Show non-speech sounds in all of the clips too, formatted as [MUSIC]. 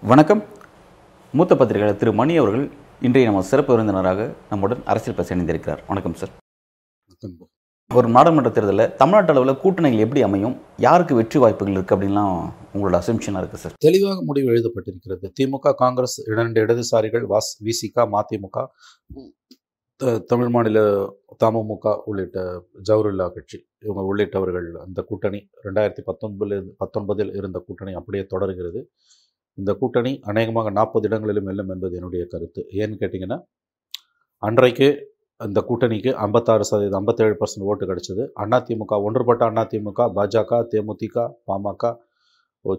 வணக்கம். மூத்த பத்திரிகையாளர் திரு மணி அவர்கள் இன்றைய நம்ம சிறப்பு விருந்தினராக நம்முடன் அரசியல் பேச இணைந்திருக்கிறார். வணக்கம் சார் ஒரு நாடாளுமன்ற தேர்தலில் தமிழ்நாட்டு அளவில் கூட்டணிகள் எப்படி அமையும்? யாருக்கு வெற்றி வாய்ப்புகள் இருக்குது அப்படின்லாம் உங்களோட அசம்ஷனாக இருக்குது சார் தெளிவாக முடிவு எழுதப்பட்டிருக்கிறது. திமுக காங்கிரஸ் இரண்டு இடதுசாரிகள் வாஸ் விசிக மதிமுக த- தமிழ் மாநில தமுமுக உள்ளிட்ட ஜவஹர்லா கட்சி. இவங்க உள்ளிட்டவர்கள் அந்த கூட்டணி ரெண்டாயிரத்தி பத்தொன்பதில் பத்தொன்பதில் இருந்த கூட்டணி அப்படியே தொடர்கிறது. இந்த கூட்டணி அநேகமாக நாற்பது இடங்களிலும் வெல்லும் என்பது என்னுடைய கருத்து. ஏன்னு கேட்டிங்கன்னா அன்றைக்கு அந்த கூட்டணிக்கு ஐம்பத்தாறு சதவீதம் ஐம்பத்தேழு பர்சன்ட் ஓட்டு கிடச்சிது. அதிமுக ஒன்றுபட்ட அதிமுக பாஜக தேமுதிக பாமக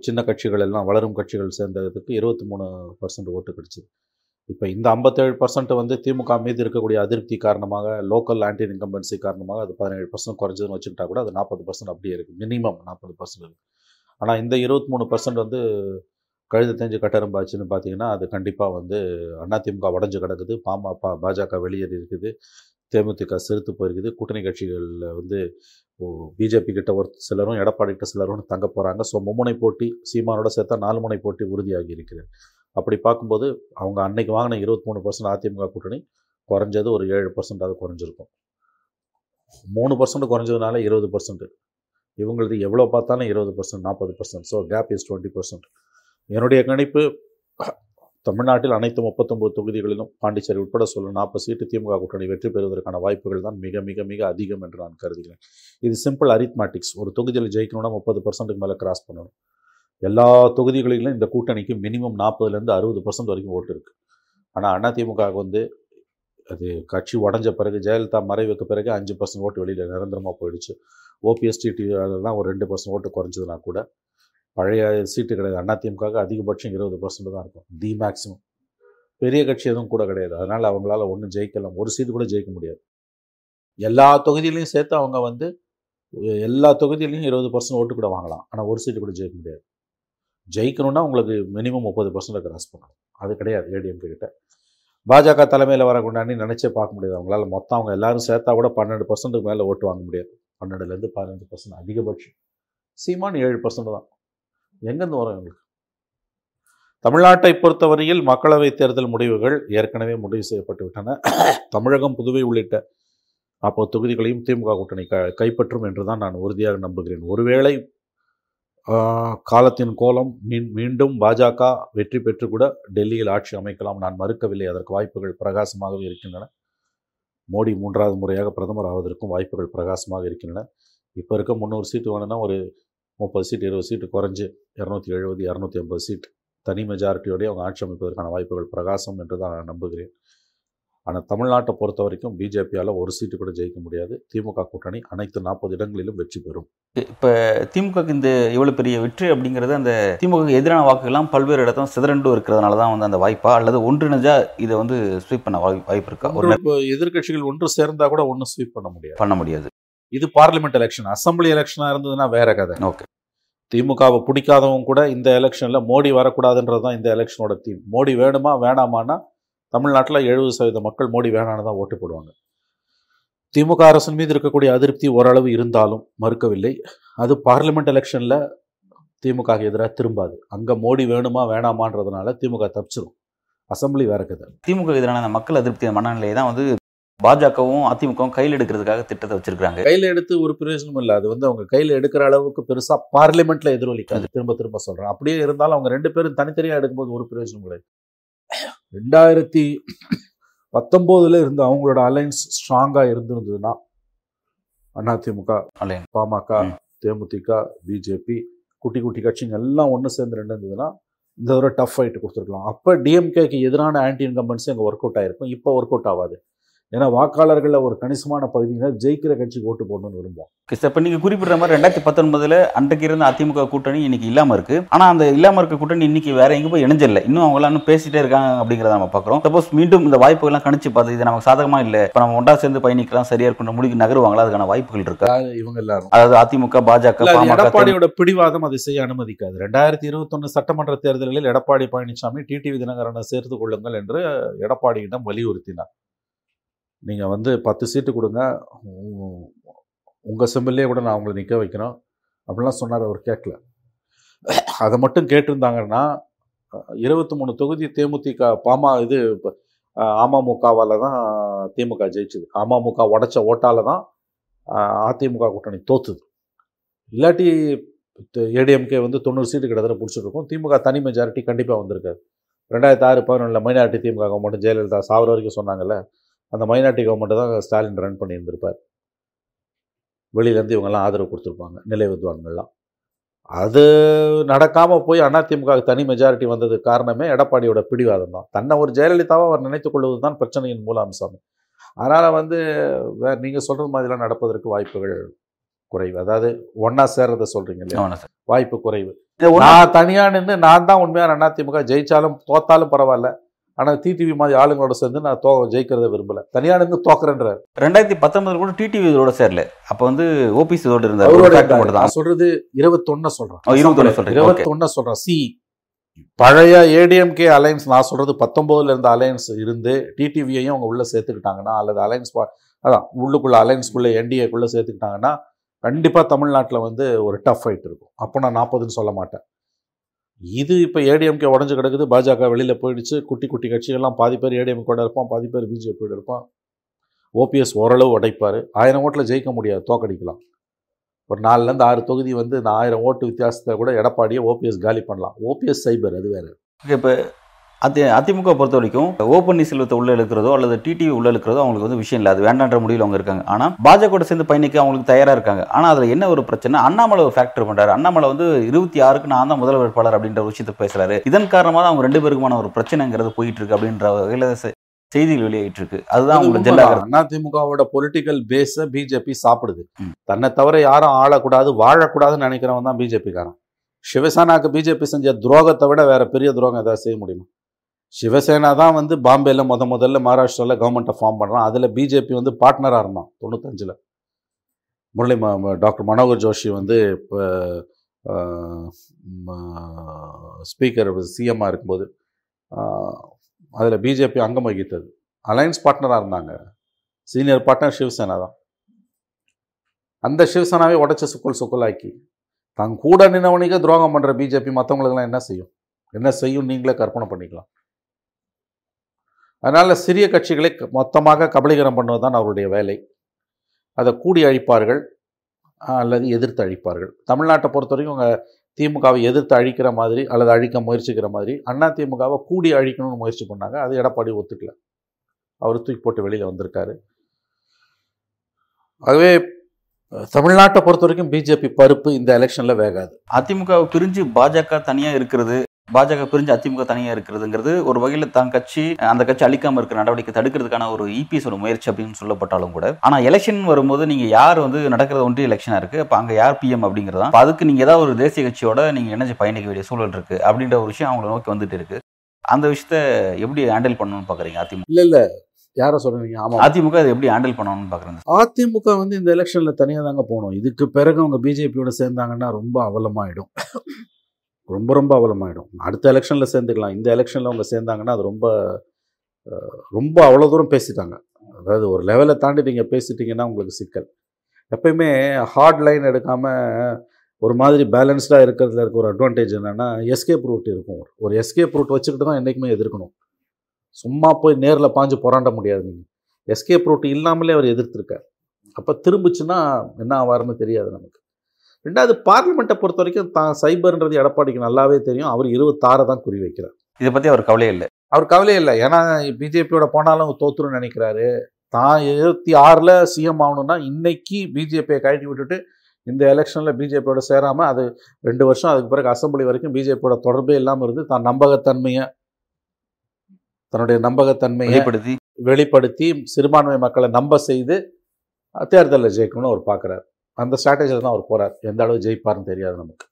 சின்ன கட்சிகள் எல்லாம் வளரும் கட்சிகள் சேர்ந்ததுக்கு இருபத்தி மூணு பர்சன்ட் ஓட்டு கிடச்சிது. இப்போ இந்த ஐம்பத்தேழு பர்சன்ட் வந்து திமுக மீது இருக்கக்கூடிய அதிருப்தி காரணமாக லோக்கல் ஆன்டி இன்கம்பன்சி காரணமாக அது பதினேழு பர்சன்ட் குறைஞ்சதுன்னு வச்சுக்கிட்டா கூட அது நாற்பது பர்சன்ட் அப்படியே இருக்குது மினிமம் நாற்பது பர்சன்ட் இருக்குது ஆனால் இந்த இருபத்தி மூணு பர்சன்ட் வந்து கழுது தெரிஞ்சு கட்டரம்பாச்சுன்னு பார்த்தீங்கன்னா அது கண்டிப்பாக வந்து அதிமுக உடஞ்சு கிடக்குது. பாமா பா பாஜக வெளியேறி இருக்குது. தேமுதிக செலுத்து போயிருக்குது. கூட்டணி கட்சிகளில் வந்து பிஜேபி கிட்ட ஒரு சிலரும் எடப்பாடி கிட்ட சிலரும் தங்க போகிறாங்க ஸோ மும்முனை போட்டி சீமானோட சேர்த்தா நாலு முனை போட்டி உறுதியாகி இருக்கிறது அப்படி பார்க்கும்போது அவங்க அன்னைக்கு வாங்கின இருபத்தி மூணு பர்சன்ட் அதிமுக கூட்டணி குறைஞ்சது ஒரு ஏழு பர்சன்டாவது குறைஞ்சிருக்கும். மூணு பர்சன்ட் குறைஞ்சதுனால இருபது பர்சன்ட் இவங்களுக்கு எவ்வளோ பார்த்தாலும் இருபது பர்சன்ட் நாற்பது percent so gap is twenty percent என்னுடைய கணிப்பு தமிழ்நாட்டில் அனைத்து முப்பத்தொம்பது தொகுதிகளிலும் பாண்டிச்சேரி உட்பட சொல்ல நாற்பது சீட்டு திமுக கூட்டணி வெற்றி பெறுவதற்கான வாய்ப்புகள் தான் மிக மிக மிக அதிகம் என்று நான் கருதுகிறேன். இது சிம்பிள் அரித்மேட்டிக்ஸ் ஒரு தொகுதியில் ஜெயிக்கணும்னா முப்பது பர்சன்ட்டுக்கு மேலே கிராஸ் பண்ணணும். எல்லா தொகுதிகளிலும் இந்த கூட்டணிக்கு மினிமம் நாற்பதுலேருந்து அறுபது பர்சன்ட் வரைக்கும் ஓட்டு இருக்குது ஆனால் அதிமுக வந்து அது கட்சி உடஞ்ச பிறகு ஜெயலலிதா மறைவுக்கு பிறகு அஞ்சு பர்சன்ட் ஓட்டு வெளியில் நிரந்தரமாக போயிடுச்சு. ஓபிஎஸ்டிடி அதெல்லாம் ஒரு ரெண்டு பர்சன்ட் ஓட்டு குறைஞ்சதுனா கூட பழைய சீட்டு கிடையாது. அதிமுக அதிகபட்சம் இருபது பர்சன்ட் தான் இருக்கும். தி மேக்ஸிமம் பெரிய கட்சி எதுவும் கூட கிடையாது. அதனால் அவங்களால ஒன்றும் ஜெயிக்கலாம். ஒரு சீட்டு கூட ஜெயிக்க முடியாது. எல்லா தொகுதியிலையும் சேர்த்து அவங்க வந்து எல்லா தொகுதியிலையும் இருபது பர்சன்ட் ஓட்டு கூட வாங்கலாம். ஆனால் ஒரு சீட்டு கூட ஜெயிக்க முடியாது. ஜெயிக்கணும்னா உங்களுக்கு மினிமம் முப்பது பர்சன்ட் கிராஸ் பண்ணணும். அது கிடையாது ஏடிஎம்கே கிட்ட. பாஜக தலைமையில் வரக்கூடாதுன்னு நினச்சே பார்க்க முடியாது. அவங்களால மொத்தம் அவங்க எல்லாரும் சேர்த்தா கூட பன்னெண்டு பர்சன்ட்டுக்கு மேலே ஓட்டு வாங்க முடியாது. பன்னெண்டுலேருந்து பதினஞ்சு பர்சன்ட் அதிகபட்சம். சீமான் ஏழு பர்சன்ட் தான். எங்கேருந்து வரும் எங்களுக்கு தமிழ்நாட்டை பொறுத்தவரையில் மக்களவை தேர்தல் முடிவுகள் ஏற்கனவே முடிவு செய்யப்பட்டு விட்டன. தமிழகம் புதுவை உள்ளிட்ட அப்போ தொகுதிகளையும் திமுக கூட்டணி க கைப்பற்றும் என்று தான் நான் உறுதியாக நம்புகிறேன். ஒருவேளை காலத்தின் கோலம் மீன் மீண்டும் பாஜக வெற்றி பெற்று கூட டெல்லியில் ஆட்சி அமைக்கலாம் நான் மறுக்கவில்லை. அதற்கு வாய்ப்புகள் பிரகாசமாகவே இருக்கின்றன. மோடி மூன்றாவது முறையாக பிரதமர் ஆவதற்கும் வாய்ப்புகள் பிரகாசமாக இருக்கின்றன. இப்போ இருக்க முந்நூறு சீட்டு வேணும்னா ஒரு முப்பது சீட் இருபது சீட்டு குறைஞ்சு இரநூத்தி எழுபது இரநூத்தி ஐம்பது சீட் தனி மெஜாரிட்டியோடய அவங்க ஆட்சி அமைப்பதற்கான வாய்ப்புகள் பிரகாசம் என்று தான் நான் நம்புகிறேன். ஆனால் தமிழ்நாட்டை பொறுத்த வரைக்கும் பிஜேபியால் ஒரு சீட்டு கூட ஜெயிக்க முடியாது. திமுக கூட்டணி அனைத்து நாற்பது இடங்களிலும் வெற்றி பெறும். இப்போ திமுகக்கு இந்த இவ்வளோ பெரிய வெற்றி அப்படிங்கிறது அந்த திமுக எதிரான வாக்குகள்லாம் பல்வேறு இடத்துல சிதறண்டு இருக்கிறதுனால தான் வந்து அந்த வாய்ப்பா? அல்லது ஒன்றிணைஞ்சா இதை வந்து ஸ்வீப் பண்ண வாய்- வாய்ப்பு இருக்கா? ஒரு இப்போ எதிர்க்கட்சிகள் ஒன்று சேர்ந்தா கூட ஒன்றும் ஸ்வீப் பண்ண முடியாது. பண்ண முடியாது. இது பார்லிமெண்ட் எலெக்ஷன் அசம்பிளி எலெக்ஷனாக இருந்ததுன்னா வேற கதை. ஓகே திமுகவை பிடிக்காதவங்க கூட இந்த எலெக்ஷனில் மோடி வரக்கூடாதுன்றது தான் இந்த எலெக்ஷனோட தீம் மோடி வேணுமா வேணாமான்னா தமிழ்நாட்டில் எழுபது சதவீத மக்கள் மோடி வேணான்னு தான் ஓட்டு போடுவாங்க. திமுக அரசின் மீது இருக்கக்கூடிய அதிருப்தி ஓரளவு இருந்தாலும் மறுக்கவில்லை. அது பார்லிமெண்ட் எலெக்ஷனில் திமுக எதிராக திரும்பாது. அங்கே மோடி வேணுமா வேணாமான்றதுனால திமுக தப்பிச்சிரும். அசம்பிளி வேற கதை. திமுக எதிரான மக்கள் அதிருப்தி மனநிலையை தான் வந்து பாஜகவும் அதிமுகவும் கையில் எடுக்கிறதுக்காக திட்டத்தை வச்சிருக்காங்க கையில் எடுத்து ஒரு பிரயோஜனமும் இல்லை. அது வந்து அவங்க கையில் எடுக்கிற அளவுக்கு பெருசாக பார்லிமெண்ட்ல எதிரொலிக்காது. திரும்ப திரும்ப சொல்கிறேன் அப்படியே இருந்தாலும் அவங்க ரெண்டு பேரும் தனித்தனியாக எடுக்கும்போது ஒரு பிரயோஜனம் கிடையாது. ரெண்டாயிரத்தி பத்தொம்போதுல இருந்து அவங்களோட அலைன்ஸ் ஸ்ட்ராங்காக இருந்திருந்ததுன்னா அதிமுக Alliance. பாமக. தேமுதிக பிஜேபி குட்டி குட்டி கட்சிங்க எல்லாம் ஒன்று சேர்ந்து ரெண்டு இருந்ததுன்னா இந்த தடவை டஃப் ஃபைட் கொடுத்துருக்கலாம். அப்போ டிஎம்கேக்கு எதிரான ஆன்டி இன்கம்பன்சி அங்கே ஒர்க் அவுட் ஆயிருக்கும். இப்போ ஒர்க் அவுட் ஆகாது. ஏன்னா வாக்காளர்களில் ஒரு கணிசமான பகுதியினர் ஜெயிக்கிற கட்சிக்கு ஓட்டு போடணும்னு விரும்புவோம் சார் இப்போ நீங்கள் குறிப்பிடுற மாதிரி ரெண்டாயிரத்தி பத்தொன்பதுல அன்றைக்கு இருந்த அதிமுக கூட்டணி இன்னைக்கு இல்லாமல் இருக்கு. ஆனால் அந்த இல்லாமல் இருக்க கூட்டணி இன்னைக்கு வேற எங்கே போய் இணைஞ்சில்ல இன்னும் அவங்க இன்னும் பேசிட்டே இருக்காங்க அப்படிங்கிறத நம்ம பார்க்குறோம். சப்போஸ் மீண்டும் இந்த வாய்ப்புகள்லாம் கணிச்சு பார்த்து இது நமக்கு சாதகமா இல்லை. இப்போ நம்ம ஒன்றா சேர்ந்து பயணிக்கலாம் சரியா இருக்குன்ற முடிவுக்கு நகருவாங்களா? அதுக்கான வாய்ப்புகள் இருக்கா? இவங்க எல்லாரும். அதாவது அதிமுக பாஜக எடப்பாடியோட பிடிவாதம் அதை செய்ய அனுமதிக்காது. ரெண்டாயிரத்தி இருபத்தொன்னு சட்டமன்ற தேர்தலில் எடப்பாடி பழனிசாமி டிடிவி தினகரனை சேர்த்து கொள்ளுங்கள் என்று எடப்பாடியிடம் வலியுறுத்தினார். நீங்கள் வந்து பத்து சீட்டு கொடுங்க. உங்கள் செம்பிள்லேயே கூட நான் உங்களை நிற்க வைக்கிறோம் அப்படிலாம் சொன்னார் அவர் கேட்கல. அதை மட்டும் கேட்டிருந்தாங்கன்னா இருபத்தி மூணு தொகுதி தேமுதிக பாமா இது அமமுகவால் தான் திமுக ஜெயிச்சது. அமமுக உடச்ச ஓட்டால் தான் அதிமுக கூட்டணி தோத்துது. இல்லாட்டி ஏடிஎம்கே வந்து தொண்ணூறு சீட்டு கிட்டத்தட்ட பிடிச்சிருக்கும் திமுக தனி மெஜாரிட்டி கண்டிப்பாக வந்திருக்காது. ரெண்டாயிரத்தி ஆறு பதினொன்றில் மைனாரிட்டி திமுக மட்டும் ஜெயலலிதா சாவர வரைக்கும் சொன்னாங்கல்ல அந்த மைனாரிட்டி கவர்மெண்ட்டை தான் ஸ்டாலின் ரன் பண்ணியிருந்திருப்பார். வெளியிலேருந்து இவங்கெல்லாம் ஆதரவு கொடுத்துருப்பாங்க நிலை வித்வான்கள்லாம். அது நடக்காமல் போய் அதிமுக தனி மெஜாரிட்டி வந்தது காரணமே எடப்பாடியோட பிடிவாதம் தான். தன்னை ஒரு ஜெயலலிதாவை அவர் நினைத்துக் கொள்வது தான் பிரச்சனையின் மூல அம்சம் அதனால் வந்து வேறு நீங்கள் சொல்கிறது மாதிரிலாம் நடப்பதற்கு வாய்ப்புகள் குறைவு. அதாவது ஒன்றா சேர்றதை சொல்கிறீங்க இல்லையா? வாய்ப்பு குறைவு. நான் தனியாக நின்று நான் தான் உண்மையான அதிமுக ஜெயிச்சாலும் தோத்தாலும் பரவாயில்ல. ஆனால் டிடிவி மாதிரி ஆளுங்களோட சேர்ந்து நான் தோ ஜெயிக்கிறத விரும்பல. தனியாக நின்று தோக்குறேன்றார். ரெண்டாயிரத்தி பத்தொன்பதுல கூட டிடிவி இதோட சேரல. அப்ப வந்து ஓபிஎஸ் இதோட இருந்தார். அவரோட நான் சொல்றது இருபத்தொன்னு சொல்றேன். 21 சொல்றீங்க. இருபத்தொன்னு சொல்றேன். சி. பழைய ஏடிஎம்கே அலையன்ஸ் நான் சொல்றது பத்தொன்பதுல இருந்த அலையன்ஸ் இருந்து டிடிவியையும் அவங்க உள்ள சேர்த்துக்கிட்டாங்கன்னா அல்லது அலையன்ஸ் அதான் உள்ளுக்குள்ள அலையன்ஸ்குள்ள என்டிஏக்குள்ள சேர்த்துக்கிட்டாங்கன்னா கண்டிப்பா தமிழ்நாட்டில் வந்து ஒரு டஃப் ஃபைட் இருக்கும். அப்போ நான் நாற்பதுன்னு சொல்ல மாட்டேன். இது இப்போ ஏடிஎம்கே உடஞ்சு கிடக்குது. பாஜக வெளியில் போயிடுச்சு. குட்டி குட்டி கட்சிகள்லாம் பாதி பேர் ஏடிஎம்கோட இருப்பான் பாதி பேர் பிஜேபியோட இருப்பான். ஓபிஎஸ் ஓரளவு உடைப்பார். ஆயிரம் ஓட்டில் ஜெயிக்க முடியாது. தோக்கடிக்கலாம். ஒரு நாலுலேருந்து ஆறு தொகுதி வந்து இந்த ஆயிரம் ஓட்டு வித்தியாசத்தை கூட எடப்பாடியை ஓபிஎஸ் காலி பண்ணலாம். ஓபிஎஸ் சைபர் அது வேறு. இப்போ அதி அதிமுக பொறுத்த வரைக்கும் ஓ பன்னீர்செல்வத்தை உள்ள இழுக்கிறதோ அல்லது டிடிவி உள்ள இழுக்கிறதோ அவங்களுக்கு வந்து விஷயம் இல்லை. அது வேண்டான்ற முடிவில் அவங்க இருக்காங்க. ஆனால் பாஜக சேர்ந்து பயணிக்க அவங்களுக்கு தயாராக இருக்காங்க. ஆனால் அதில் என்ன ஒரு பிரச்சனை அண்ணாமலை ஒரு ஃபேக்டர் பண்ணுறாரு அண்ணாமலை வந்து இருபத்தி ஆறுக்கு நான் தான் முதல் வேட்பாளர் அப்படின்ற விஷயத்தை பேசுறாரு. இதன் காரணமாக தான் அவங்க ரெண்டு பேருக்குமான ஒரு பிரச்சனைங்கிறது போயிட்டு இருக்கு அப்படின்ற வகையில் செய்திகள் வெளியாயிட்டு இருக்கு. அதுதான் அவங்களுக்கு ஜெல்லாகிறது அதிமுகவோட பொலிட்டிக்கல் பேஸை பிஜேபி சாப்பிடுது. தன்னை தவிர யாரும் ஆளக்கூடாது வாழக்கூடாதுன்னு நினைக்கிறவன் தான் பிஜேபிக்காரன் சிவசேனாக்கு பிஜேபி செஞ்ச துரோகத்தை விட வேற பெரிய துரோகம் ஏதாவது செய்ய முடியுமா? சிவசேனா தான் வந்து பாம்பேல முத முதல்ல மகாராஷ்டிராவில் கவர்மெண்ட்டை ஃபார்ம் பண்ணுறான் அதில் பிஜேபி வந்து பார்ட்னராக இருந்தான் தொண்ணூத்தஞ்சில். முரளி டாக்டர் மனோகர் ஜோஷி வந்து இப்போ ஸ்பீக்கர் சிஎம்மாக இருக்கும்போது அதில் பிஜேபி அங்கம் வகித்தது. அலையன்ஸ் பார்ட்னராக இருந்தாங்க. சீனியர் பார்ட்னர் சிவசேனா தான். அந்த சிவசேனாவே உடச்ச சுக்குள் சுக்குலாக்கி தன் கூட நின்னவனுக்கு துரோகம் பண்ணுற பிஜேபி மற்றவங்களுக்கெல்லாம் என்ன செய்யும்? என்ன செய்யும்? நீங்களே கற்பனை பண்ணிக்கலாம். அதனால் சிறிய கட்சிகளை க- மொத்தமாக கபலீகரம் பண்ணுவது தான் அவருடைய வேலை. அதை கூடி அழிப்பார்கள் அல்லது எதிர்த்து அழிப்பார்கள். தமிழ்நாட்டை பொறுத்த வரைக்கும் அவங்க திமுகவை எதிர்த்து அழிக்கிற மாதிரி அல்லது அழிக்க முயற்சிக்கிற மாதிரி அண்ணா திமுகவை கூடி அழிக்கணும்னு முயற்சி பண்ணாங்க. அது எடப்பாடி ஒத்துக்கல. அவர் தூக்கி போட்டு வெளியில் வந்திருக்காரு. ஆகவே தமிழ்நாட்டை பொறுத்த வரைக்கும் பிஜேபி பருப்பு இந்த எலெக்ஷனில் வேகாது. அதிமுகவை பிரிஞ்சு பாஜக தனியாக இருக்கிறது. பாஜக பிரிஞ்சு அதிமுக தனியா இருக்கிறதுங்கிறது ஒரு வகையில் தான் கட்சி அந்த கட்சி அழிக்காம இருக்கிற நடவடிக்கை தடுக்கிறதுக்கான ஒரு இபிஎஸ் ஒரு முயற்சி அப்படின்னு சொல்லப்பட்டாலும் கூட. ஆனா எலெக்ஷன் வரும்போது நீங்க யார் வந்து நடக்கிறது ஒன்றிய எலெக்ஷனா இருக்கு அப்ப அங்க யார் பிஎம் அப்படிங்கிறதா அப்ப அதுக்கு நீங்க ஏதாவது ஒரு தேசிய கட்சியோட நீங்க இணைஞ்சு பயணிக்க வேண்டிய சூழல் இருக்கு அப்படின்ற ஒரு விஷயம் அவங்களை நோக்கி வந்துட்டு இருக்கு. அந்த விஷயத்த எப்படி ஹேண்டில் பண்ணணும்னு பாக்குறீங்க அதிமுக? இல்லை இல்லை. யாரை சொல்கிறீங்க ஆமாம் அதிமுக அதை எப்படி ஹேண்டில் பண்ணணும்னு பாக்குறேன் அதிமுக வந்து இந்த எலெக்ஷனில் தனியாக தாங்க போகணும் இதுக்கு பிறகு அவங்க பிஜேபியோட சேர்ந்தாங்கன்னா ரொம்ப அவலமாயிடும். ரொம்ப ரொம்ப அவலமாயிடும். அடுத்த எலெக்ஷனில் சேர்ந்துக்கலாம். இந்த எலெக்ஷனில் அவங்க சேர்ந்தாங்கன்னா அது ரொம்ப ரொம்ப அவ்வளோ தூரம் பேசிட்டாங்க. அதாவது ஒரு லெவலை தாண்டி நீங்கள் பேசிட்டிங்கன்னா உங்களுக்கு சிக்கல். எப்பயுமே ஹார்ட் லைன் எடுக்காமல் ஒரு மாதிரி பேலன்ஸ்டாக இருக்கிறதுல இருக்க ஒரு அட்வான்டேஜ் என்னென்னா எஸ்கேப் ரூட் இருக்கும். ஒரு எஸ்கேப் ரூட் வச்சுக்கிட்டு தான் என்றைக்குமே எதிர்க்கணும். சும்மா போய் நேரில் பாஞ்சு போராட முடியாது நீங்கள் எஸ்கேப் ரூட் இல்லாமலே அவர் எதிர்த்துருக்கார். அப்போ திரும்பிச்சுன்னா என்ன ஆவாருன்னு தெரியாது நமக்கு. ரெண்டாவது பார்லிமெண்ட்டை பொறுத்த வரைக்கும் தான் சைபர்ன்றது எடப்பாடிக்கு நல்லாவே தெரியும். அவர் இருபத்தாறை தான் குறி வைக்கிறார் இதை பத்தி அவர் கவலையே இல்லை. அவர் கவலையே இல்லை. ஏன்னா பிஜேபியோட போனாலும் தோத்துருன்னு நினைக்கிறாரு. தான் இருபத்தி ஆறில் சிஎம் ஆகணும்னா இன்னைக்கு பிஜேபியை கழட்டி விட்டுட்டு இந்த எலெக்ஷனில் பிஜேபியோட சேராமல் அது ரெண்டு வருஷம் அதுக்கு பிறகு அசெம்பிளி வரைக்கும் பிஜேபியோட தொடர்பே இல்லாமல் இருந்து தான் நம்பகத்தன்மையை தன்னுடைய நம்பகத்தன்மையை வெளிப்படுத்தி. வெளிப்படுத்தி சிறுபான்மை மக்களை நம்ப செய்து தேர்தலில் ஜெயிக்கணும்னு அவர் பார்க்குறாரு. அந்த ஸ்ட்ராட்டஜியில் தான் அவர் போகிறார் எந்த அளவு ஜெயிப்பார்னு தெரியாது நமக்கு.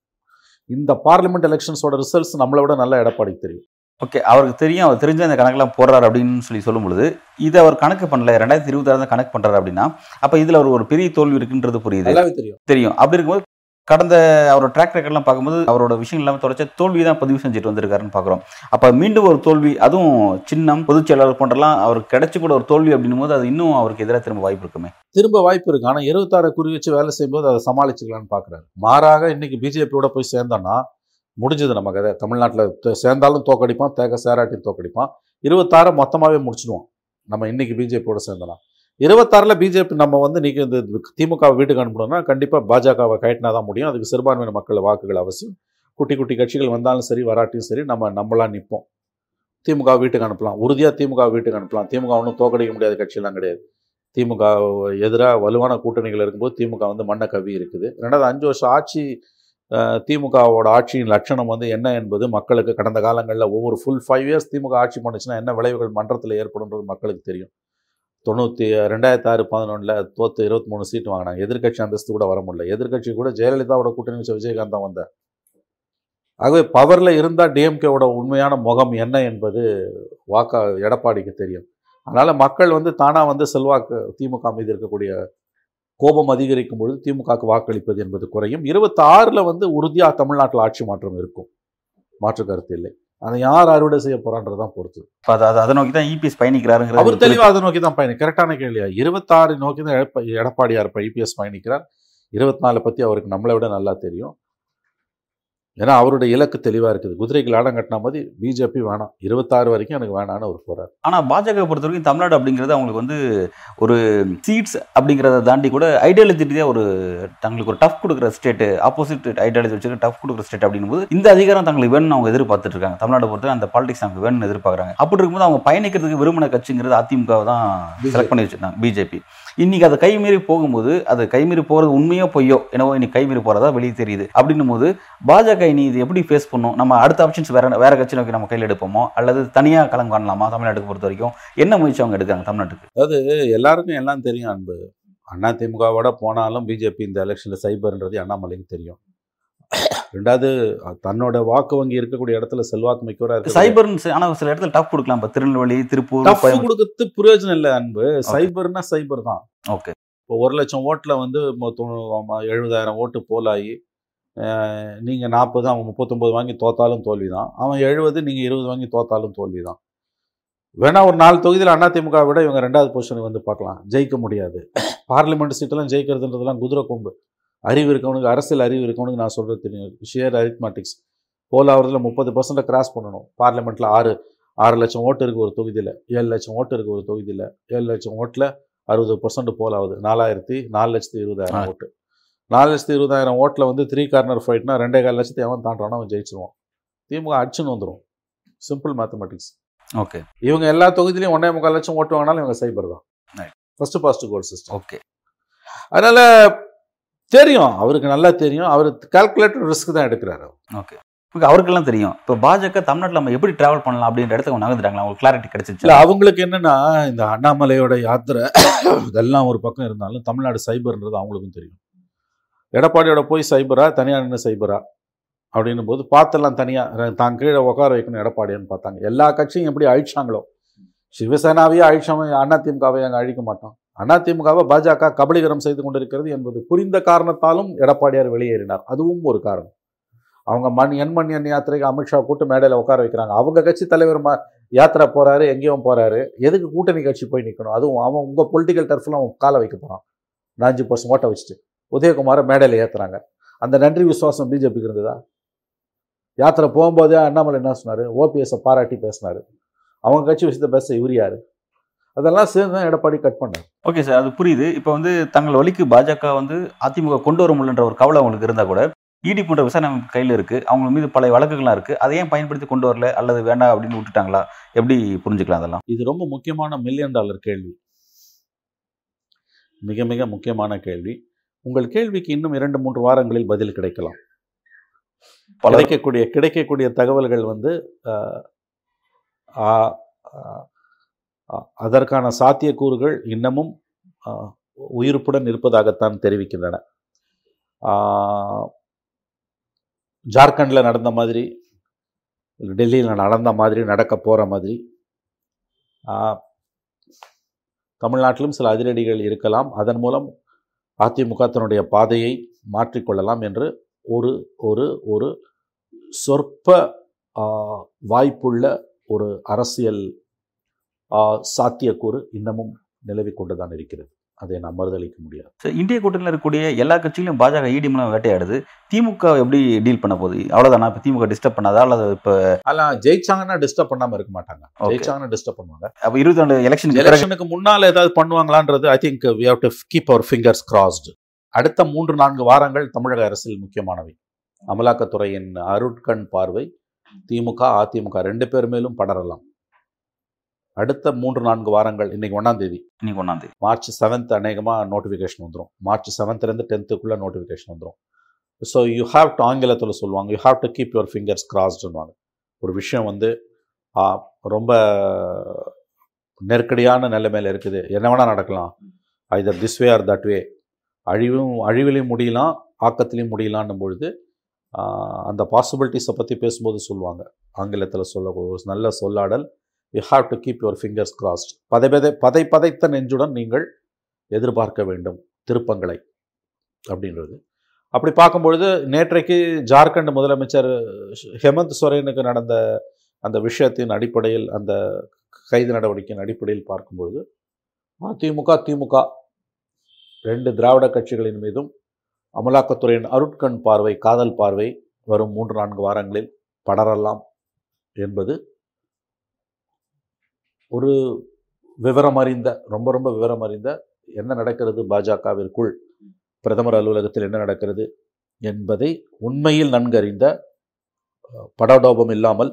இந்த பார்லிமெண்ட் எலெக்ஷன்ஸோட ரிசல்ட்ஸ் நம்மளை விட நல்ல எடப்பாடிக்கு தெரியும். ஓகே அவருக்கு தெரியும் அவர் தெரிஞ்ச அந்த கணக்கெல்லாம் போடுறாரு அப்படின்னு சொல்லி சொல்லும் பொழுது இதை அவர் கணக்கு பண்ணல ரெண்டாயிரத்தி இருபத்தாறு தான் கணக்கு பண்றாரு அப்படின்னா அப்ப இதுல ஒரு ஒரு பெரிய தோல்வி இருக்குன்றது புரியுது. தெரியும். தெரியும். அப்படி இருக்கும்போது கடந்த அவரோட ட்ராக் ரெக்கார்ட்லாம் பார்க்கும்போது அவரோட விஷயம் இல்லாமல் தொடர்ச்சி தோல்வி தான் பதிவு செஞ்சுட்டு வந்திருக்காருன்னு பார்க்குறோம். அப்போ மீண்டும் ஒரு தோல்வி அதுவும் சின்னம் பொதுச் செயலாளர் போன்றலாம் அவருக்கு கிடைச்சி கூட ஒரு தோல்வி அப்படின்னும் போது அது இன்னும் அவருக்கு எதிராக திரும்ப வாய்ப்பு இருக்குமே? திரும்ப வாய்ப்பு இருக்கு. ஆனால் இருபத்தாறு குறி வச்சு வேலை செய்யும்போது அதை சமாளிச்சுக்கலாம்னு பார்க்குறாரு. மாறாக இன்னைக்கு பிஜேபியோட போய் சேர்ந்தோன்னா முடிஞ்சது நம்ம கதை. தமிழ்நாட்டில் சேர்ந்தாலும் தோக்கடிப்பான் தேக்க சேராட்டி தோக்கடிப்பான். இருபத்தாறை மொத்தமாகவே முடிச்சிடுவோம். நம்ம இன்னைக்கு பிஜேபியோட சேர்ந்தலாம் இருபத்தாறில் பிஜேபி நம்ம வந்து இன்னைக்கு இந்த திமுக வீட்டுக்கு அனுப்பணும்னா கண்டிப்பாக பாஜகவை கயட்டினா தான் முடியும். அதுக்கு சிறுபான்மையின மக்கள் வாக்குகள் அவசியம். குட்டி குட்டி கட்சிகள் வந்தாலும் சரி வராட்டியும் சரி நம்ம நம்மளாம் நிற்போம் திமுக வீட்டுக்கு அனுப்பலாம். உறுதியாக திமுக வீட்டுக்கு அனுப்பலாம். திமுக ஒன்றும் தோக்கடிக்க முடியாத கட்சியெல்லாம் கிடையாது. திமுக எதிராக வலுவான கூட்டணிகள் இருக்கும்போது திமுக வந்து மண்ணை கவி இருக்குது. ரெண்டாவது அஞ்சு வருஷம் ஆட்சி திமுகவோட ஆட்சியின் லட்சணம் வந்து என்ன என்பது மக்களுக்கு கடந்த காலங்களில் ஒவ்வொரு ஃபுல் ஃபைவ் இயர்ஸ் திமுக ஆட்சி பண்ணுச்சுன்னா என்ன விளைவுகள் மன்றத்தில் ஏற்படுன்றது மக்களுக்கு தெரியும். தொண்ணூற்றி ரெண்டாயிரத்தி ஆறு பதினொன்றில் தோற்று இருபத்தி மூணு சீட்டு வாங்கினாங்க. எதிர்க்கட்சி அந்தஸ்து கூட வர முடியல. எதிர்கட்சி கூட ஜெயலலிதாவோட கூட்டணி வச்ச விஜயகாந்த் தான் வந்தார். ஆகவே பவரில் இருந்தால் டிஎம்கேவோட உண்மையான முகம் என்ன என்பது வாக்கா எடப்பாடிக்கு தெரியும். அதனால் மக்கள் வந்து தானாக வந்து செல்வாக்கு திமுக மீது இருக்கக்கூடிய கோபம் அதிகரிக்கும் பொழுது திமுகவுக்கு வாக்களிப்பது என்பது குறையும். இருபத்தாறில் வந்து உறுதியாக தமிழ்நாட்டில் ஆட்சி மாற்றம் இருக்கும். மாற்று கருத்து இல்லை. அதை யார் அறுவடை செய்ய போறான்றதான் பொறுத்து. அதை அதை- நோக்கி தான் இபிஎஸ் பயணிக்கிறாருங்கிறது அவர் தெளிவாக அதை நோக்கி தான் பயணி கரெக்டான கேள்வியா இருபத்தாறு நோக்கி தான் எடப்ப- எடப்பாடியார் இப்போ ஐபிஎஸ் பயணிக்கிறார். இருபத்தி நாலு பற்றி அவருக்கு நம்மளை விட நல்லா தெரியும். ஏன்னா அவருடைய இலக்கு தெளிவாக இருக்குது. குதிரைக்கு லாடம் கட்டின மாதிரி பிஜேபி வேணாம். இருபத்தாறு வரைக்கும் எனக்கு வேணான்னு அவர் போறார். ஆனால் பாஜக பொறுத்த வரைக்கும் தமிழ்நாடு அப்படிங்கிறது அவங்களுக்கு வந்து ஒரு சீட்ஸ் அப்படிங்கிறத தாண்டி கூட ஐடியாலஜி ரீதியாக ஒரு தங்களுக்கு ஒரு டஃப் கொடுக்குற ஸ்டேட் ஆப்போசிட் ஐடியாலஜி வச்சுக்க டஃப் கொடுக்குற ஸ்டேட் அப்படின்னும் போது இந்த அதிகாரம் தங்களுக்கு வேணும்னு அவங்க எதிர்பார்த்துட்டு இருக்காங்க. தமிழ்நாடு பொறுத்த அந்த பாலிடிக்ஸ் அவங்க வேணும்னு எதிர்பார்க்குறாங்க. அப்படி இருக்கும்போது அவங்க பயணிக்கிறதுக்கு விரும்பின கட்சிங்கிறது அதிமுக தான் செலக்ட் பண்ணி வச்சிருந்தாங்க பிஜேபி இன்னைக்கு அது கைமீறி போகும்போது அது கைமீறி போகிறது உண்மையோ பொய்யோ என்னவோ இன்னைக்கு கைமீறி போகிறதா வெளியே தெரியுது. அப்படின்னும் போது பாஜக இனி இது எப்படி ஃபேஸ் பண்ணும்? நம்ம அடுத்த ஆப்ஷன்ஸ் வேற வேற கட்சி நோக்கி நம்ம கையில் எடுப்போமோ? அல்லது தனியாக களம் காணலாமா தமிழ்நாட்டுக்கு பொறுத்த வரைக்கும்? என்ன முயற்சி அவங்க எடுக்கிறாங்க தமிழ்நாட்டுக்கு? அதாவது எல்லாருக்கும் எல்லாம் தெரியும் அன்பு. அண்ணா திமுகவோட போனாலும் பிஜேபி இந்த எலெக்ஷனில் சைபர்ன்றது அண்ணாமலைக்கு தெரியும். ரெண்டாவது தன்னோட வாக்கு வங்கி இருக்கக்கூடிய இடத்துல செல்வாக்கு மிக்கவராக இருக்கு சைபர் ஆனால் சில இடத்துல டஃப் கொடுக்கலாம். இப்போ திருநெல்வேலி திருப்பூர் டஃப். கொடுக்கறது பிரயோஜனம் இல்லை அன்பு. சைபர்னா சைபர் தான். ஓகே. இப்போ ஒரு லட்சம் ஓட்டில் வந்து எழுபதாயிரம் ஓட்டு போலாகி நீங்கள் நாற்பது அவன் முப்பத்தொம்போது வாங்கி தோத்தாலும் தோல்வி தான் அவன் எழுபது நீங்கள் இருபது வாங்கி தோத்தாலும் தோல்வி தான் வேணா ஒரு நாலு தொகுதியில் அதிமுக விட இவங்க ரெண்டாவது பொசிஷனுக்கு வந்து பார்க்கலாம். ஜெயிக்க முடியாது. [COUGHS] பார்லிமெண்ட் சீட்டெல்லாம் ஜெயிக்கிறதுன்றதெல்லாம் குதிரை கொம்பு. அறிவு இருக்கவனுக்கு அரசியல் அறிவு இருக்கவனுக்கு நான் சொல்கிறது தெரியும். ஷேர் அரித்மெட்டிக்ஸ் போல் ஆகிறதுல முப்பது பர்சன்ட்டை கிராஸ் பண்ணணும். பார்லிமெண்ட்டில் ஆறு ஆறு லட்சம் ஓட்டு இருக்குது ஒரு தொகுதியில். ஏழு லட்சம் ஓட்டு இருக்குது ஒரு தொகுதியில். ஏழு லட்சம் ஓட்டில் அறுபது பர்சன்ட் போல் ஆகுது நாலாயிரத்தி நாலு லட்சத்தி இருபதாயிரம். ஓட்டு. நாலு லட்சத்தி இருபதாயிரம் ஓட்டில் வந்து த்ரீ கார்னர் ஃபைட்னா ரெண்டே கால் லட்சத்தி அவன் தாண்டானா அவன் ஜெயிச்சிருவான். திமுக அடிச்சுன்னு வந்துடும் சிம்பிள் மேத்தமெட்டிக்ஸ் ஓகே. இவங்க எல்லா தொகுதியிலையும் ஒன்றே முக்கால் லட்சம் ஓட்டு வாங்கினாலும் இவங்க சைபர் தான். First past goal system okay. அதனால தெரியும் அவருக்கு நல்லா தெரியும். அவர் கால்குலேட்டட் ரிஸ்க் தான் எடுக்கிறாரு ஓகே இப்போ அவருக்கெல்லாம் தெரியும். இப்போ பாஜக தமிழ்நாட்டில் நம்ம எப்படி டிராவல் பண்ணலாம் அப்படின்ற இடத்துக்கு அவங்க நகர்ந்துட்டாங்களா? அவங்களுக்கு கிளாரிட்டி கிடைச்சிச்சு இல்லை அவங்களுக்கு என்னன்னா இந்த அண்ணாமலையோட யாத்திரை இதெல்லாம் ஒரு பக்கம் இருந்தாலும் தமிழ்நாடு சைபர்ன்றது அவங்களுக்கும் தெரியும். எடப்பாடியோட போய் சைபரா தனியாக நின்று சைபரா அப்படின்னும் போது பார்த்தெல்லாம் தனியாக தான் கீழே உட்கார வைக்கணும் எடப்பாடியான்னு பார்த்தாங்க. எல்லா கட்சியும் எப்படி அழிச்சாங்களோ? சிவசேனாவையே அழிச்சாம அதிமுகவை அங்கே அழிக்க மாட்டோம். அதிமுகவை பாஜக கபலீகரம் செய்து கொண்டிருக்கிறது என்பது புரிந்த காரணத்தாலும் எடப்பாடியார் வெளியேறினார். அதுவும் ஒரு காரணம். அவங்க மண் என் மண் என் யாத்திரைக்கு அமித்ஷா கூட்டு மேடையில் உட்கார வைக்கிறாங்க. அவங்க கட்சி தலைவர் ம யாத்திரை போகிறாரு எங்கேயும் போகிறாரு எதுக்கு கூட்டணி கட்சி போய் நிற்கணும் அதுவும் அவன் உங்கள் பொலிட்டிக்கல் டர்ஃபில் அவன் காலை வைக்க நான் அஞ்சு பர்சன்ட் ஓட்டை வச்சுட்டு. உதயகுமாரை மேடையில் ஏத்துறாங்க. அந்த நன்றி விசுவாசம் பிஜேபிக்கு இருந்ததா? யாத்திரை போகும்போதே அண்ணாமலை என்ன சொன்னாரு? ஓபிஎஸை பாராட்டி பேசினார். அவங்க கட்சி விஷயத்தை பேச இவர் யாரு? அதெல்லாம் சேர்ந்து தான் எடப்பாடி கட் பண்ணார். ஓகே சார் அது புரியுது. இப்போ வந்து தங்கள் வழிக்கு பாஜக வந்து அதிமுக கொண்டு வர முடியலன்ற ஒரு கவலை அவங்களுக்கு இருந்தால் கூட இடி போன்ற விசாரணை கையில் இருக்கு. அவங்க மீது பல வழக்குகள்லாம் இருக்கு. அதை ஏன் பயன்படுத்தி கொண்டு வரல? அல்லது வேண்டாம் அப்படின்னு விட்டுட்டாங்களா? எப்படி புரிஞ்சுக்கலாம் அதெல்லாம்? இது ரொம்ப முக்கியமான மில்லியன் டாலர் கேள்வி. மிக மிக முக்கியமான கேள்வி. உங்கள் கேள்விக்கு இன்னும் இரண்டு மூன்று வாரங்களில் பதில் கிடைக்கலாம். கிடைக்கக்கூடிய கிடைக்கக்கூடிய தகவல்கள் வந்து அதற்கான சாத்தியக்கூறுகள் இன்னமும் உயிர்ப்புடன் இருப்பதாகத்தான் தெரிவிக்கின்றன. ஜார்க்கண்டில் நடந்த மாதிரி டெல்லியில் நடந்த மாதிரி நடக்க போகிற மாதிரி தமிழ்நாட்டிலும் சில அதிரடிகள் இருக்கலாம். அதன் மூலம் அதிமுக தன்னுடைய பாதையை மாற்றிக்கொள்ளலாம் என்று ஒரு ஒரு ஒரு சொற்ப வாய்ப்புள்ள ஒரு அரசியல் சாத்தியக்கூறு இன்னமும் நிலவிக் கொண்டுதான் இருக்கிறது. அதை நாம் மறுதளிக்க முடியாது. இந்திய கூட்டணியில் இருக்கக்கூடிய எல்லா கட்சிகளும் பாஜக இடி மூலம் வேட்டையாடுது. திமுக எப்படி டீல் பண்ண போகுது? அவ்வளவுதானா? இப்போ திமுக டிஸ்டர்ப் பண்ணாதா? அல்லது இப்போ ஆனால் ஜெயிச்சாங்கன்னா டிஸ்டர்ப் பண்ணாம இருக்க மாட்டாங்க. ஜெயிச்சாங்கன்னா டிஸ்டர்ப் பண்ணுவாங்க. அப்போ இருபத்தி ரெண்டு எலெக்ஷனுக்கு பிறகு எலெக்ஷனுக்கு முன்னால ஏதாவது பண்ணுவாங்களான்றது I think we have to keep our fingers crossed அடுத்த மூன்று நான்கு வாரங்கள் தமிழக அரசியல் முக்கியமானவை. அமலாக்கத்துறையின் அருட்கண் பார்வை திமுக அதிமுக ரெண்டு பேர் மேலும் படரலாம். அடுத்த மூன்று நான்கு வாரங்கள் இன்னைக்கு ஒன்றாம் தேதி. இன்னைக்கு ஒன்றாம் தேதி. மார்ச் செவன்த் அநேகமாக நோட்டிஃபிகேஷன் வந்துடும் மார்ச் செவன்த்லேருந்து டென்த்துக்குள்ளே நோட்டிஃபிகேஷன் வந்துடும் ஸோ யூ ஹாவ் டு ஆங்கிலத்தில் சொல்லுவாங்க. You have to keep your fingers கிராஸ்டுன்னுவாங்க ஒரு விஷயம் வந்து ரொம்ப நெருக்கடியான நிலைமையில் இருக்குது. என்ன வேணால் நடக்கலாம். Either this way or that way அழிவும் அழிவிலையும் முடியலாம் ஆக்கத்திலையும் முடியலான்னும் பொழுது அந்த பாசிபிலிட்டிஸை பற்றி பேசும்போது சொல்லுவாங்க. ஆங்கிலத்தில் சொல்ல ஒரு நல்ல சொல்லாடல் you have to keep your fingers crossed பதை பதை பதை பதைத்த நெஞ்சுடன் நீங்கள் எதிர்பார்க்க வேண்டும் திருப்பங்களை அப்படின்றது. அப்படி பார்க்கும்பொழுது நேற்றைக்கு ஜார்க்கண்ட் முதலமைச்சர் ஹேமந்த் சோரேனுக்கு நடந்த அந்த விஷயத்தின் அடிப்படையில் அந்த கைது நடவடிக்கையின் அடிப்படையில் பார்க்கும்பொழுது அதிமுக திமுக ரெண்டு திராவிட கட்சிகளின் மீதும் அமலாக்கத்துறையின் அருட்கண் பார்வை காதல் பார்வை வரும் மூன்று நான்கு வாரங்களில் படரலாம் என்பது ஒரு விவரம் அறிந்த ரொம்ப ரொம்ப விவரம் அறிந்த என்ன நடக்கிறது பாஜகவிற்குள்? பிரதமர் அலுவலகத்தில் என்ன நடக்கிறது என்பதை உண்மையில் நன்கறிந்த படடோபம் இல்லாமல்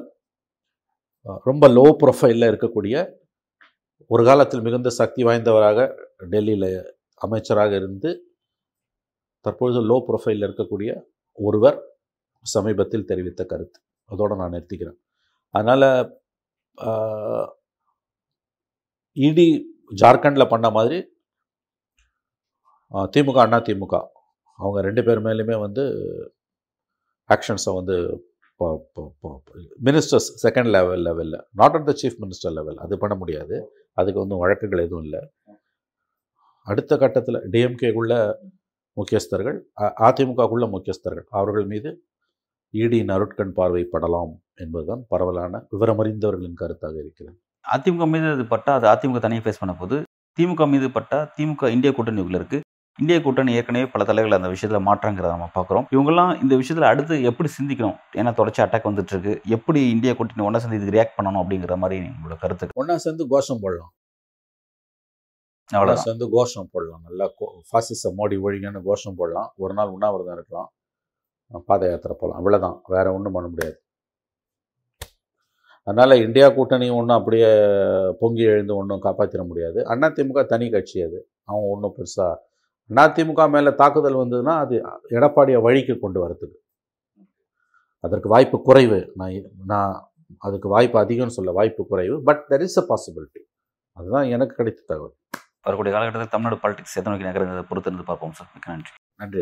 ரொம்ப லோ ப்ரொஃபைலில் இருக்கக்கூடிய ஒரு காலத்தில் மிகுந்த சக்தி வாய்ந்தவராக டெல்லியில் அமைச்சராக இருந்து தற்பொழுது லோ ப்ரொஃபைலில் இருக்கக்கூடிய ஒருவர் சமீபத்தில் தெரிவித்த கருத்து. அதோடு நான் நிறுத்திக்கிறேன். அதனால் இடி ஜார்க்கண்டில் பண்ண மாதிரி திமுக அண்ணா திமுக. அவங்க ரெண்டு பேர் மேலேயுமே வந்து ஆக்ஷன்ஸை வந்து மினிஸ்டர்ஸ் செகண்ட் லெவல் லெவலில் not at the chief minister level அது பண்ண முடியாது. அதுக்கு வந்து வழக்குகள் எதுவும் இல்லை. அடுத்த கட்டத்தில் டிஎம்கேக்குள்ள முக்கியஸ்தர்கள் அதிமுகக்குள்ள முக்கியஸ்தர்கள். அவர்கள் மீது இடி நருட்கண் பார்வைப்படலாம் என்பதுதான் பரவலான விவரமறிந்தவர்களின் கருத்தாக இருக்கிறது. அதிமுக மீது அது பட்டா அது அதிமுக தனியாக ஃபேஸ் பண்ண போகுது திமுக மீது பட்டா திமுக இந்திய கூட்டணிக்குள்ள இருக்கு. இந்திய கூட்டணி ஏற்கனவே பல தலைகள் அந்த விஷயத்தில் மாற்றங்கிறத நம்ம பார்க்குறோம் இவங்கெல்லாம் இந்த விஷயத்தில் அடுத்து எப்படி சிந்திக்கணும்? ஏன்னா தொடர்ச்சி அட்டாக் வந்துட்டு இருக்கு. எப்படி இந்திய கூட்டணி ஒன்றா சேர்ந்து இதுக்கு ரியாக்ட் பண்ணணும் அப்படிங்கிற மாதிரி உங்களோட கருத்து ஒன்றா சேர்ந்து கோஷம் போடலாம். அவ்வளோதான் சேர்ந்து கோஷம் போடலாம். நல்லா ஃபாசிச மோடி ஒழிங்கன்னு கோஷம் போடலாம். ஒரு நாள் உண்ணாவிரதம் இருக்கலாம். பாத யாத்திரை போகலாம் அவ்வளோதான் வேற ஒன்றும் பண்ண முடியாது. அதனால் இந்தியா கூட்டணி ஒன்றும் அப்படியே பொங்கி எழுந்து ஒன்றும் காப்பாற்றிட முடியாது. அதிமுக தனி கட்சி அது. அவங்க ஒன்றும் பெருசாக அதிமுக மேலே தாக்குதல் வந்ததுன்னா அது எடப்பாடியை வழிக்கு கொண்டு வரதுக்கு அதற்கு வாய்ப்பு குறைவு. நான் நான் அதுக்கு வாய்ப்பு அதிகம்னு சொல்ல வாய்ப்பு குறைவு. But there is a possibility அதுதான் எனக்கு கிடைத்த தகவல். வரக்கூடிய காலகட்டத்தில் தமிழ்நாடு பாலிடிக்ஸ் எத்தனை நோக்கி நகர்கிறத? பொறுத்து இருந்து பார்ப்போம் சார். மிக்க நன்றி. நன்றி.